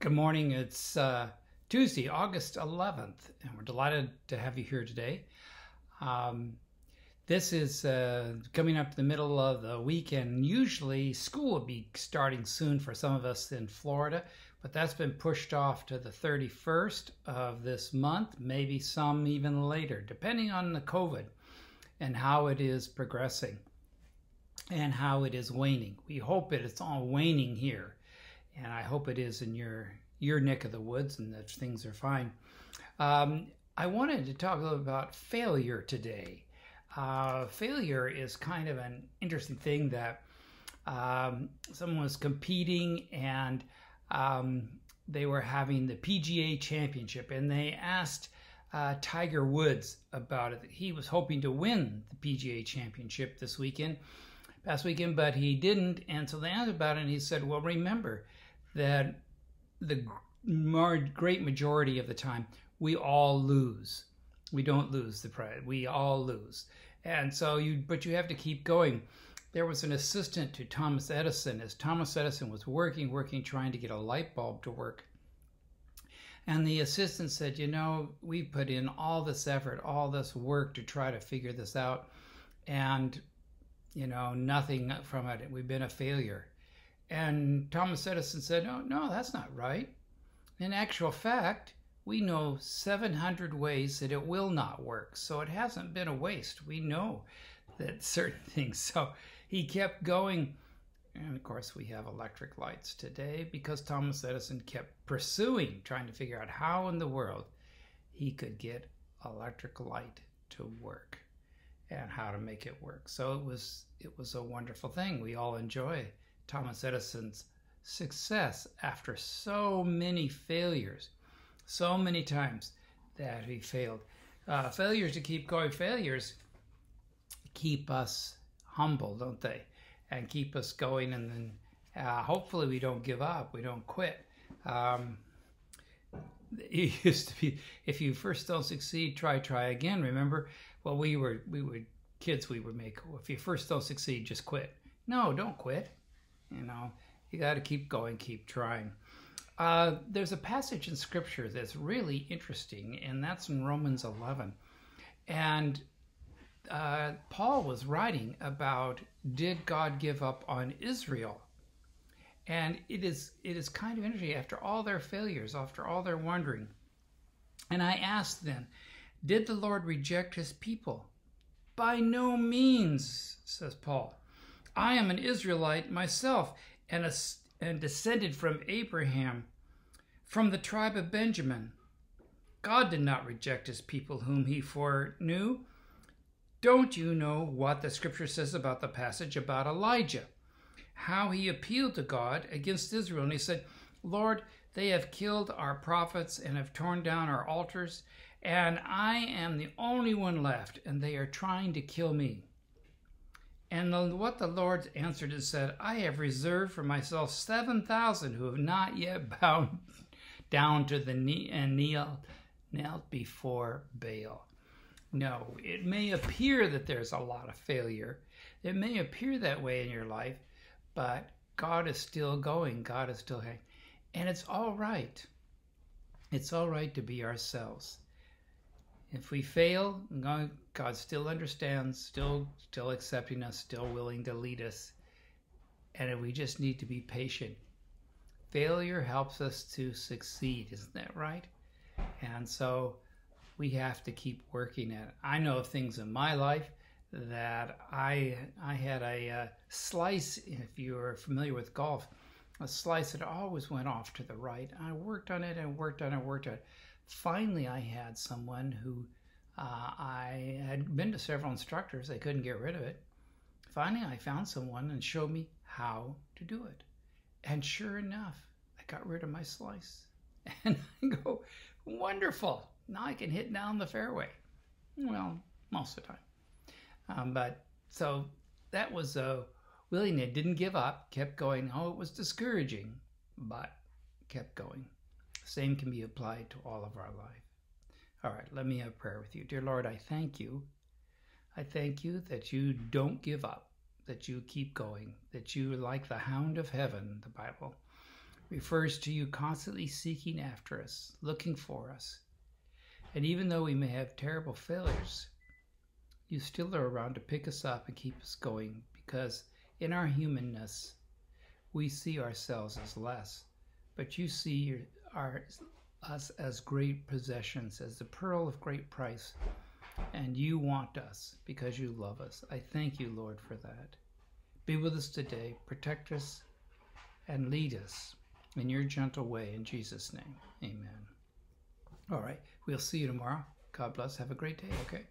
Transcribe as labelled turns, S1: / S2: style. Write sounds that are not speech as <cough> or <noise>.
S1: Good morning. It's uh, Tuesday, August 11th, and we're delighted to have you here today. Um, this is uh, coming up the middle of the week, and usually school will be starting soon for some of us in Florida, but that's been pushed off to the 31st of this month, maybe some even later, depending on the COVID and how it is progressing and how it is waning. We hope it is all waning here, and I hope it is in your your neck of the woods and that things are fine. Um, I wanted to talk a little about failure today. Uh, failure is kind of an interesting thing that um, someone was competing and um, they were having the PGA Championship, and they asked uh, Tiger Woods about it. He was hoping to win the PGA Championship this weekend past weekend, but he didn't. And so they asked about it, and he said, Well, remember that the great majority of the time, we all lose. We don't lose the prize. We all lose. And so you, but you have to keep going. There was an assistant to Thomas Edison as Thomas Edison was working, working, trying to get a light bulb to work. And the assistant said, You know, we put in all this effort, all this work to try to figure this out. And you know, nothing from it. We've been a failure. And Thomas Edison said, No, no, that's not right. In actual fact, we know 700 ways that it will not work. So it hasn't been a waste. We know that <laughs> certain things. So he kept going. And of course, we have electric lights today because Thomas Edison kept pursuing, trying to figure out how in the world he could get electric light to work and how to make it work. So it was it was a wonderful thing. We all enjoy Thomas Edison's success after so many failures, so many times that he failed. Uh, failures to keep going. Failures keep us humble, don't they? And keep us going, and then uh, hopefully we don't give up. We don't quit. Um, it <laughs> used to be if you first don't succeed, try, try again. Remember, well, we were we were kids. We would make if you first don't succeed, just quit. No, don't quit. You know, you got to keep going, keep trying. Uh, there's a passage in Scripture that's really interesting, and that's in Romans 11. And uh, Paul was writing about did God give up on Israel? And it is it is kind of interesting after all their failures, after all their wandering. And I asked then, did the Lord reject his people? By no means, says Paul. I am an Israelite myself and, a, and descended from Abraham, from the tribe of Benjamin. God did not reject his people whom he foreknew. Don't you know what the scripture says about the passage about Elijah? How he appealed to God against Israel. And he said, Lord, they have killed our prophets and have torn down our altars and I am the only one left, and they are trying to kill me. And the, what the Lord answered and said, I have reserved for myself 7,000 who have not yet <laughs> bowed down to the knee and kneel, knelt before Baal. No, it may appear that there's a lot of failure. It may appear that way in your life, but God is still going. God is still hanging. And it's all right. It's all right to be ourselves. If we fail, God still understands, still still accepting us, still willing to lead us. And we just need to be patient. Failure helps us to succeed, isn't that right? And so we have to keep working at it. I know of things in my life that I I had a, uh, slice. If you are familiar with golf, a slice that always went off to the right. I worked on it and worked on it, worked on it finally, I had someone who uh, I had been to several instructors, they couldn't get rid of it. Finally, I found someone and showed me how to do it. And sure enough, I got rid of my slice. <laughs> And I go, wonderful. Now I can hit down the fairway. Well, most of the time. Um, but so that was a willing. It didn't give up, kept going. Oh, it was discouraging, but kept going. Same can be applied to all of our life. All right, let me have prayer with you. Dear Lord, I thank you. I thank you that you don't give up, that you keep going, that you, like the hound of heaven, the Bible, refers to you constantly seeking after us, looking for us. And even though we may have terrible failures, you still are around to pick us up and keep us going because in our humanness, we see ourselves as less, but you see our, us as great possessions, as the pearl of great price, and you want us because you love us. I thank you, Lord, for that. Be with us today, protect us, and lead us in your gentle way. In Jesus' name, amen. All right, we'll see you tomorrow. God bless. Have a great day, okay?